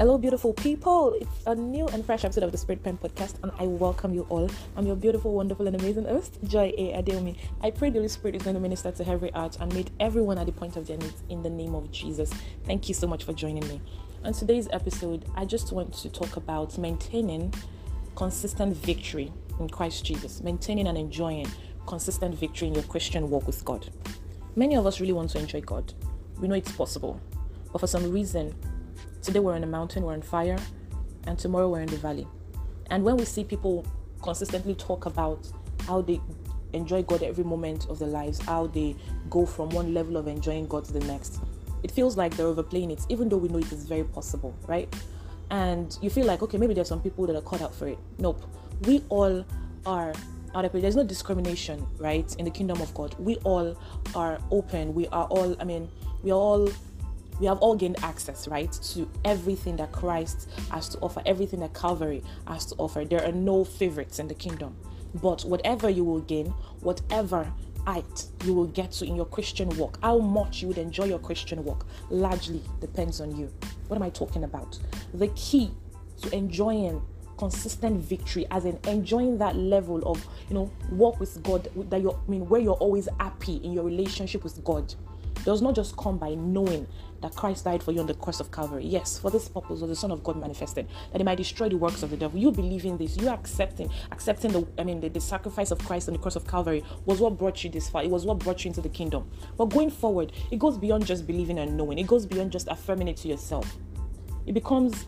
Hello, beautiful people. It's a new and fresh episode of the Spirit Pen podcast, and I welcome you all. I'm your beautiful, wonderful, and amazing host, Joy A. Adeomi. I pray the Holy Spirit is going to minister to every heart and meet everyone at the point of their needs in the name of Jesus. Thank you so much for joining me. On today's episode, I just want to talk about maintaining consistent victory in Christ Jesus, maintaining and enjoying consistent victory in your Christian walk with God. Many of us really want to enjoy God. We know it's possible, but for some reason, Today we're in a mountain, we're on fire, and tomorrow we're in the valley. And when we see people consistently talk about how they enjoy God every moment of their lives, how they go from one level of enjoying God to the next, it feels like they're overplaying it, even though we know it is very possible, right? And you feel like, okay, maybe there's some people that are caught out for it. Nope. We all are out of it. There's no discrimination, right, in the kingdom of God. We all are open. We are all, I mean, we are all we have all gained access, right, to everything that Christ has to offer, everything that Calvary has to offer. There are no favorites in the kingdom. But whatever you will gain, whatever height you will get to in your Christian walk, how much you would enjoy your Christian walk, largely depends on you. What am I talking about? The key to enjoying consistent victory as in enjoying that level of you know walk with god that you're i mean where you're always happy in your relationship with god does not just come by knowing that Christ died for you on the cross of Calvary. Yes, for this purpose was the Son of God manifested, that he might destroy the works of the devil. You believing this, you accepting, accepting the I mean the, the sacrifice of Christ on the cross of Calvary was what brought you this far. It was what brought you into the kingdom. But going forward, it goes beyond just believing and knowing, it goes beyond just affirming it to yourself. It becomes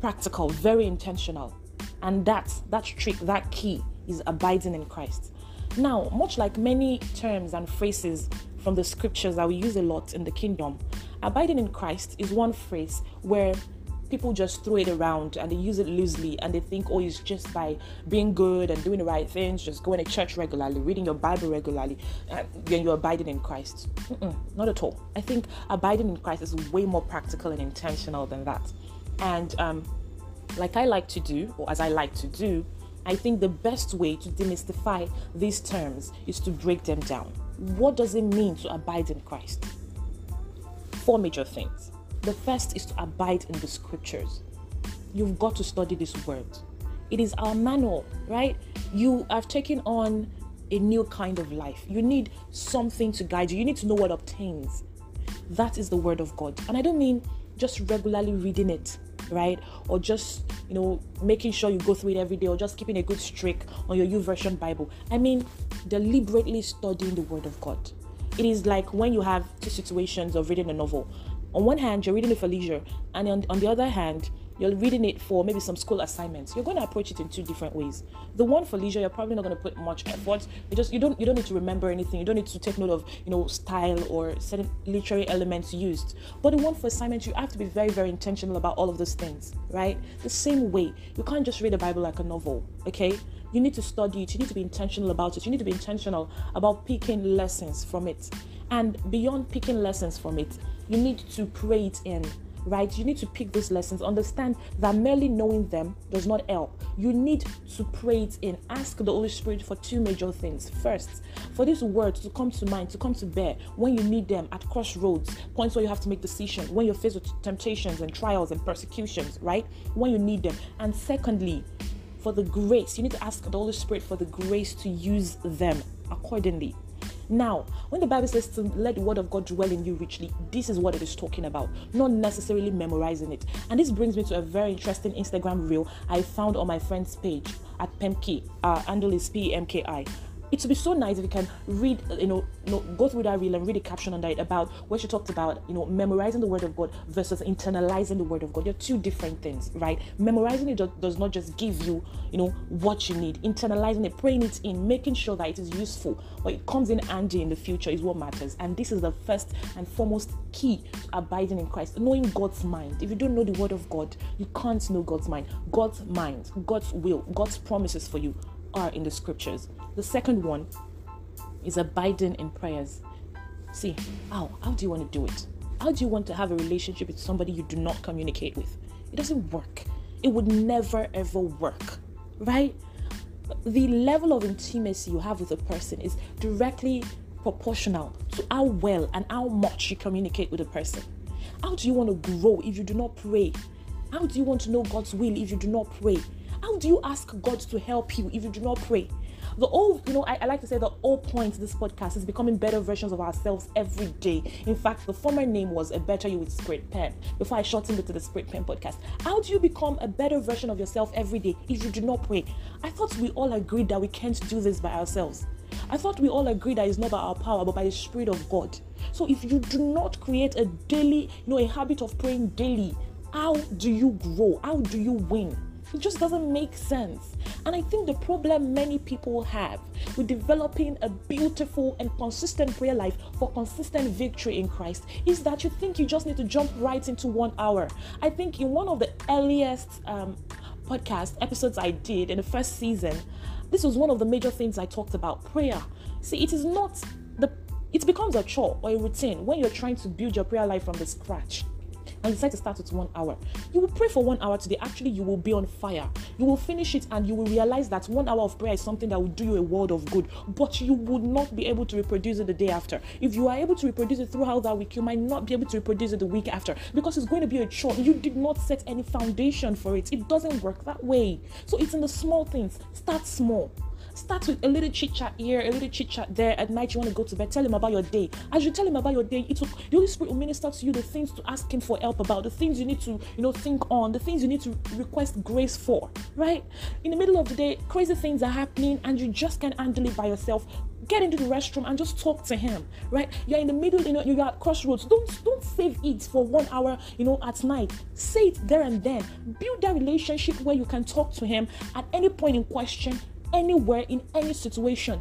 practical, very intentional. And that that trick, that key is abiding in Christ. Now, much like many terms and phrases from the scriptures that we use a lot in the kingdom, abiding in Christ is one phrase where people just throw it around and they use it loosely and they think, oh, it's just by being good and doing the right things, just going to church regularly, reading your Bible regularly, and then you're abiding in Christ. Mm-mm, not at all. I think abiding in Christ is way more practical and intentional than that. And um, like I like to do, or as I like to do, I think the best way to demystify these terms is to break them down. What does it mean to abide in Christ? Four major things. The first is to abide in the scriptures. You've got to study this word. It is our manual, right? You have taken on a new kind of life. You need something to guide you. You need to know what obtains. That is the word of God. And I don't mean just regularly reading it right? Or just, you know, making sure you go through it every day or just keeping a good streak on your YouVersion Bible. I mean, deliberately studying the Word of God. It is like when you have two situations of reading a novel. On one hand, you're reading it for leisure, and on, on the other hand, you're reading it for maybe some school assignments. You're going to approach it in two different ways. The one for leisure you're probably not going to put much effort. You just you don't you don't need to remember anything. You don't need to take note of you know style or certain literary elements used. But the one for assignment you have to be very very intentional about all of those things right? The same way you can't just read the bible like a novel okay? You need to study it. You need to be intentional about it. You need to be intentional about picking lessons from it. And beyond picking lessons from it you need to pray it in right? You need to pick these lessons. Understand that merely knowing them does not help. You need to pray it in. Ask the Holy Spirit for two major things. First, for these words to come to mind, to come to bear when you need them at crossroads, points where you have to make decisions, when you're faced with temptations and trials and persecutions, right? When you need them. And secondly, for the grace, you need to ask the Holy Spirit for the grace to use them accordingly. Now, when the Bible says to let the word of God dwell in you richly, this is what it is talking about, not necessarily memorizing it. And this brings me to a very interesting Instagram reel I found on my friend's page at Pemki. Uh, handle is P M K I it would be so nice if you can read, you know, you know, go through that reel and read a caption on that about where she talked about, you know, memorizing the word of God versus internalizing the word of God. They're two different things, right? Memorizing it does not just give you, you know, what you need. Internalizing it, praying it in, making sure that it is useful, or it comes in handy in the future is what matters. And this is the first and foremost key to abiding in Christ, knowing God's mind. If you don't know the word of God, you can't know God's mind. God's mind, God's will, God's promises for you are in the scriptures. The second one is abiding in prayers. See, how? How do you want to do it? How do you want to have a relationship with somebody you do not communicate with? It doesn't work. It would never ever work, right? The level of intimacy you have with a person is directly proportional to how well and how much you communicate with a person. How do you want to grow if you do not pray How do you want to know God's will if you do not pray? How do you ask God to help you if you do not pray? The old, you know, I, I like to say the whole point this podcast is becoming better versions of ourselves every day. In fact, the former name was A Better You with Spirit Pen before I shortened it to the Spirit Pen podcast. How do you become a better version of yourself every day if you do not pray? I thought we all agreed that we can't do this by ourselves. I thought we all agreed that it's not by our power, but by the Spirit of God. So if you do not create a daily, you know, a habit of praying daily, how do you grow? How do you win? It just doesn't make sense. And I think the problem many people have with developing a beautiful and consistent prayer life for consistent victory in Christ is that you think you just need to jump right into one hour. I think in one of the earliest um, podcast episodes I did in the first season, this was one of the major things I talked about prayer. See, it is not the it becomes a chore or a routine when you're trying to build your prayer life from the scratch and decide to start with one hour. You will pray for one hour today. Actually, you will be on fire. You will finish it and you will realize that one hour of prayer is something that will do you a world of good, but you would not be able to reproduce it the day after. If you are able to reproduce it throughout that week, you might not be able to reproduce it the week after because it's going to be a chore. You did not set any foundation for it. It doesn't work that way. So it's in the small things. Start small. Start with a little chit chat here, a little chit chat there. At night, you want to go to bed. Tell him about your day. As you tell him about your day, it will, the Holy Spirit will minister to you the things to ask him for help about, the things you need to, you know, think on, the things you need to request grace for. Right? In the middle of the day, crazy things are happening, and you just can't handle it by yourself get into the restroom and just talk to him right you're in the middle you know you're at crossroads don't don't save it for one hour you know at night say it there and then build that relationship where you can talk to him at any point in question anywhere in any situation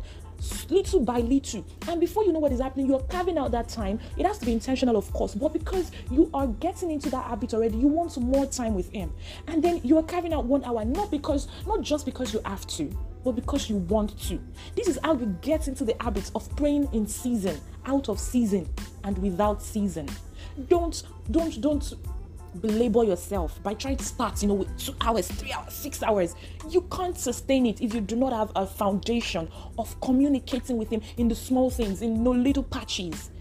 little by little. And before you know what is happening you're carving out that time. It has to be intentional of course but because you are getting into that habit already you want more time with him. And then you are carving out one hour not because not just because you have to but because you want to. This is how you get into the habit of praying in season out of season and without season. Don't don't don't belabor yourself by trying to start, you know, with two hours, three hours, six hours. You can't sustain it if you do not have a foundation of communicating with Him in the small things, in no little patches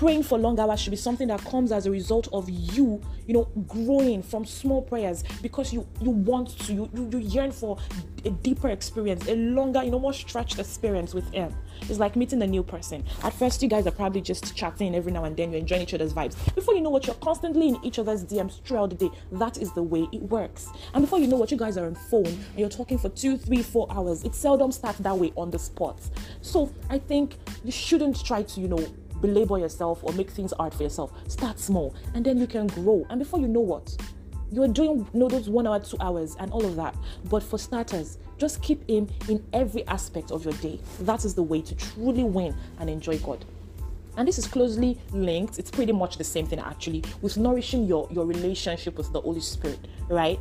praying for long hours should be something that comes as a result of you you know growing from small prayers because you you want to you, you, you yearn for a deeper experience a longer you know more stretched experience with him. It's like meeting a new person. At first you guys are probably just chatting every now and then. You're enjoying each other's vibes. Before you know what you're constantly in each other's dms throughout the day. That is the way it works. And before you know what you guys are on phone and you're talking for two three four hours. It seldom starts that way on the spot. So i think you shouldn't try to you know belabor yourself or make things hard for yourself. Start small and then you can grow. And before you know what, you're doing you know, those one hour, two hours, and all of that. But for starters, just keep Him in every aspect of your day. That is the way to truly win and enjoy God. And this is closely linked, it's pretty much the same thing actually, with nourishing your, your relationship with the Holy Spirit, right?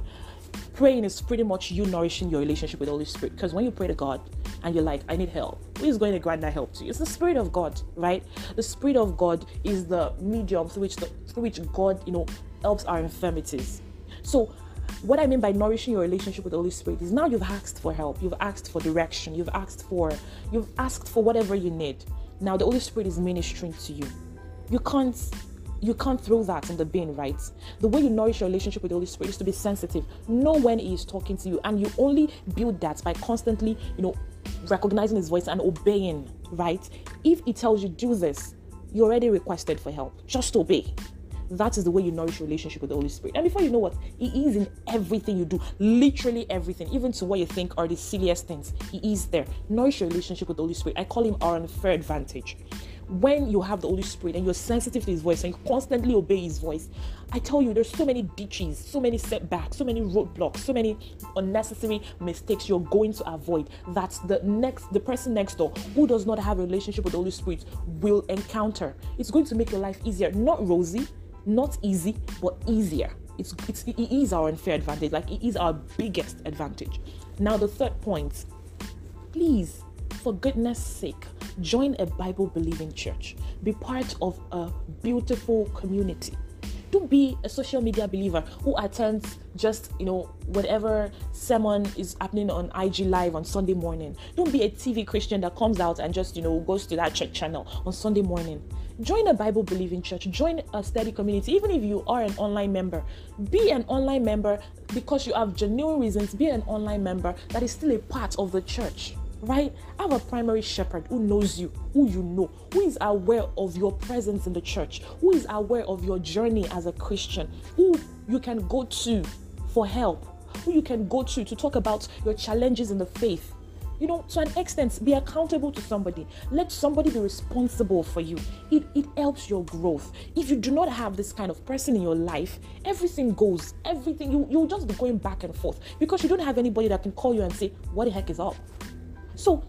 praying is pretty much you nourishing your relationship with the Holy Spirit. Because when you pray to God and you're like, I need help, who is going to grant that help to you? It's the Spirit of God, right? The Spirit of God is the medium through which the, through which God, you know, helps our infirmities. So what I mean by nourishing your relationship with the Holy Spirit is now you've asked for help, you've asked for direction, you've asked for you've asked for whatever you need. Now the Holy Spirit is ministering to you. You can't you can't throw that in the bin, right? The way you nourish your relationship with the Holy Spirit is to be sensitive. Know when He is talking to you, and you only build that by constantly, you know, recognizing His voice and obeying, right? If He tells you do this, you already requested for help. Just obey. That is the way you nourish your relationship with the Holy Spirit. And before you know what, He is in everything you do, literally everything, even to what you think are the silliest things. He is there. Nourish your relationship with the Holy Spirit. I call Him our unfair advantage when you have the Holy Spirit and you're sensitive to His voice and you constantly obey His voice, I tell you, there's so many ditches, so many setbacks, so many roadblocks, so many unnecessary mistakes you're going to avoid that the next, the person next door who does not have a relationship with the Holy Spirit will encounter. It's going to make your life easier, not rosy, not easy, but easier. It's, it's it is our unfair advantage, like it is our biggest advantage. Now, the third point, please, for goodness sake, join a Bible believing church. Be part of a beautiful community. Don't be a social media believer who attends just, you know, whatever sermon is happening on IG Live on Sunday morning. Don't be a TV Christian that comes out and just, you know, goes to that church channel on Sunday morning. join a Bible believing church, join a study community. Even if you are an online member, be an online member because you have genuine reasons. Be an online member that is still a part of the church right? Have a primary shepherd who knows you, who you know, who is aware of your presence in the church, who is aware of your journey as a Christian, who you can go to for help, who you can go to to talk about your challenges in the faith. You know, to an extent, be accountable to somebody. Let somebody be responsible for you. It, it helps your growth. If you do not have this kind of person in your life, everything goes, everything, you, you'll just be going back and forth because you don't have anybody that can call you and say, What the heck is up? So,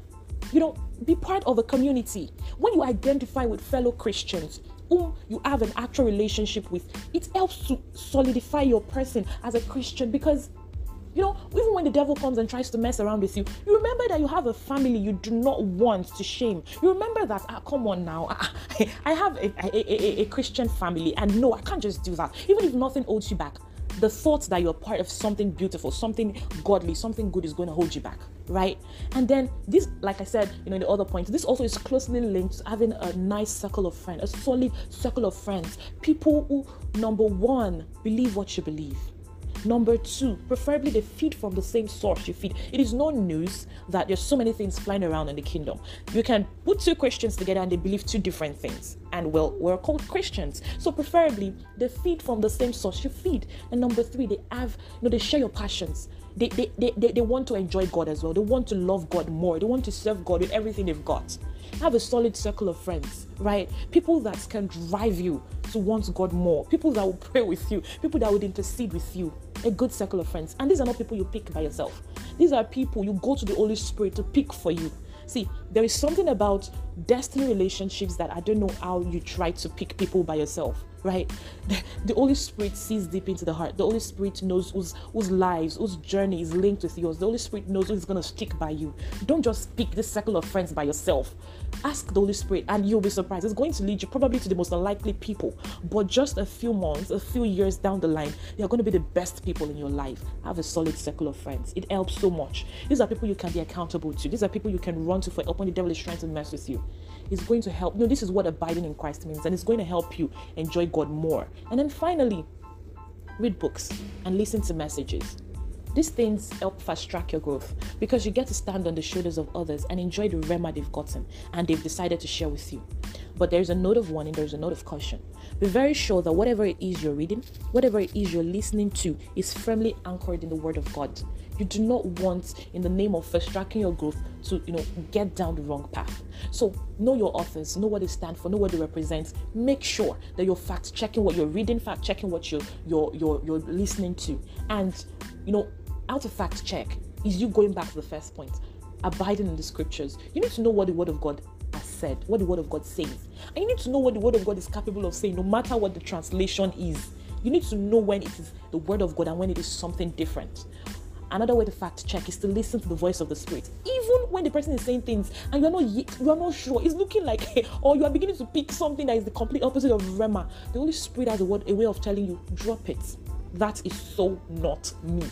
you know, be part of a community. When you identify with fellow Christians, whom you have an actual relationship with, it helps to solidify your person as a Christian because you know, even when the devil comes and tries to mess around with you, you remember that you have a family you do not want to shame. You remember that, ah, come on now, ah, I have a, a, a, a Christian family, and no, I can't just do that. Even if nothing holds you back, the thought that you're part of something beautiful, something godly, something good is going to hold you back, right? And then this, like I said, you know, in the other point, this also is closely linked to having a nice circle of friends, a solid circle of friends, people who, number one, believe what you believe Number two, preferably they feed from the same source you feed. It is no news that there's so many things flying around in the kingdom. You can put two Christians together and they believe two different things, and well, we're called Christians. So preferably they feed from the same source you feed. And number three, they have, you know, they share your passions. They, they, they, they, want to enjoy God as well. They want to love God more. They want to serve God with everything they've got. Have a solid circle of friends, right? People that can drive you to want God more. People that will pray with you. People that would intercede with you a good circle of friends. And these are not people you pick by yourself. These are people you go to the Holy Spirit to pick for you. See, there is something about destiny relationships that I don't know how you try to pick people by yourself right? The, the, Holy Spirit sees deep into the heart. The Holy Spirit knows whose, whose lives, whose journey is linked with yours. The Holy Spirit knows who's going to stick by you. Don't just pick this circle of friends by yourself. Ask the Holy Spirit, and you'll be surprised. It's going to lead you probably to the most unlikely people, but just a few months, a few years down the line, they're going to be the best people in your life. Have a solid circle of friends. It helps so much. These are people you can be accountable to. These are people you can run to for help when the devil is trying to mess with you is going to help. No, this is what abiding in Christ means, and it's going to help you enjoy God more. And then finally, read books and listen to messages. These things help fast track your growth because you get to stand on the shoulders of others and enjoy the rhema they've gotten and they've decided to share with you. But there's a note of warning, there's a note of caution. Be very sure that whatever it is you're reading, whatever it is you're listening to, is firmly anchored in the Word of God. You do not want, in the name of fast tracking your growth, to you know get down the wrong path. So know your authors, know what they stand for, know what they represent. Make sure that you're fact checking what you're reading, fact checking what you're you're you're, you're listening to, and you know how to fact check is you going back to the first point, abiding in the scriptures. You need to know what the Word of God has said, what the Word of God says, and you need to know what the Word of God is capable of saying, no matter what the translation is. You need to know when it is the Word of God and when it is something different. Another way to fact check is to listen to the voice of the Spirit, even when the person is saying things and you're not you're not sure. It's looking like, or you are beginning to pick something that is the complete opposite of Rhema. The Holy Spirit has a word, a way of telling you, drop it. That is so not me.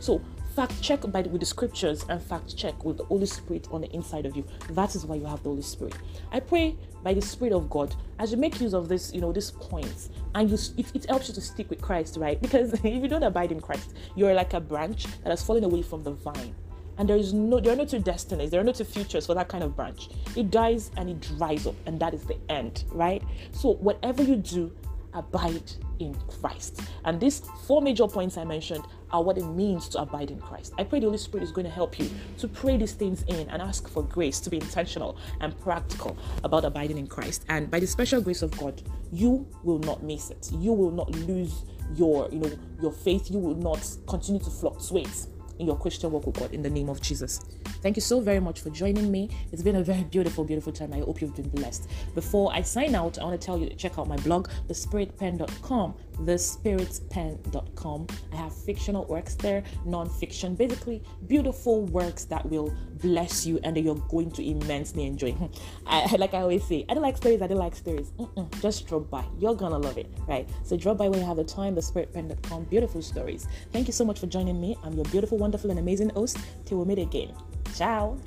So fact check by the, with the scriptures and fact check with the Holy Spirit on the inside of you. That is why you have the Holy Spirit. I pray by the Spirit of God as you make use of this, you know, these points, and you it, it helps you to stick with Christ, right? Because if you don't abide in Christ, you're like a branch that has fallen away from the vine. And there is no there are no two destinies, there are no two futures for that kind of branch. It dies and it dries up, and that is the end, right? So whatever you do, abide in Christ. And these four major points I mentioned are what it means to abide in Christ. I pray the Holy Spirit is going to help you to pray these things in and ask for grace to be intentional and practical about abiding in Christ. And by the special grace of God, you will not miss it. You will not lose your, you know, your faith. You will not continue to fluctuate in your Christian walk with God in the name of Jesus. Thank you so very much for joining me. It's been a very beautiful, beautiful time. I hope you've been blessed. Before I sign out, I want to tell you to check out my blog, thespiritpen.com, thespiritpen.com. I have fictional works there, non-fiction, basically beautiful works that will bless you and that you're going to immensely enjoy. Hmm. I, like I always say, I don't like stories, I don't like stories. Mm-mm, just drop by. You're gonna love it, right? So drop by when you have the time, thespiritpen.com. Beautiful stories. Thank you so much for joining me. I'm your beautiful, wonderful, and amazing host. Till we meet again. Ciao.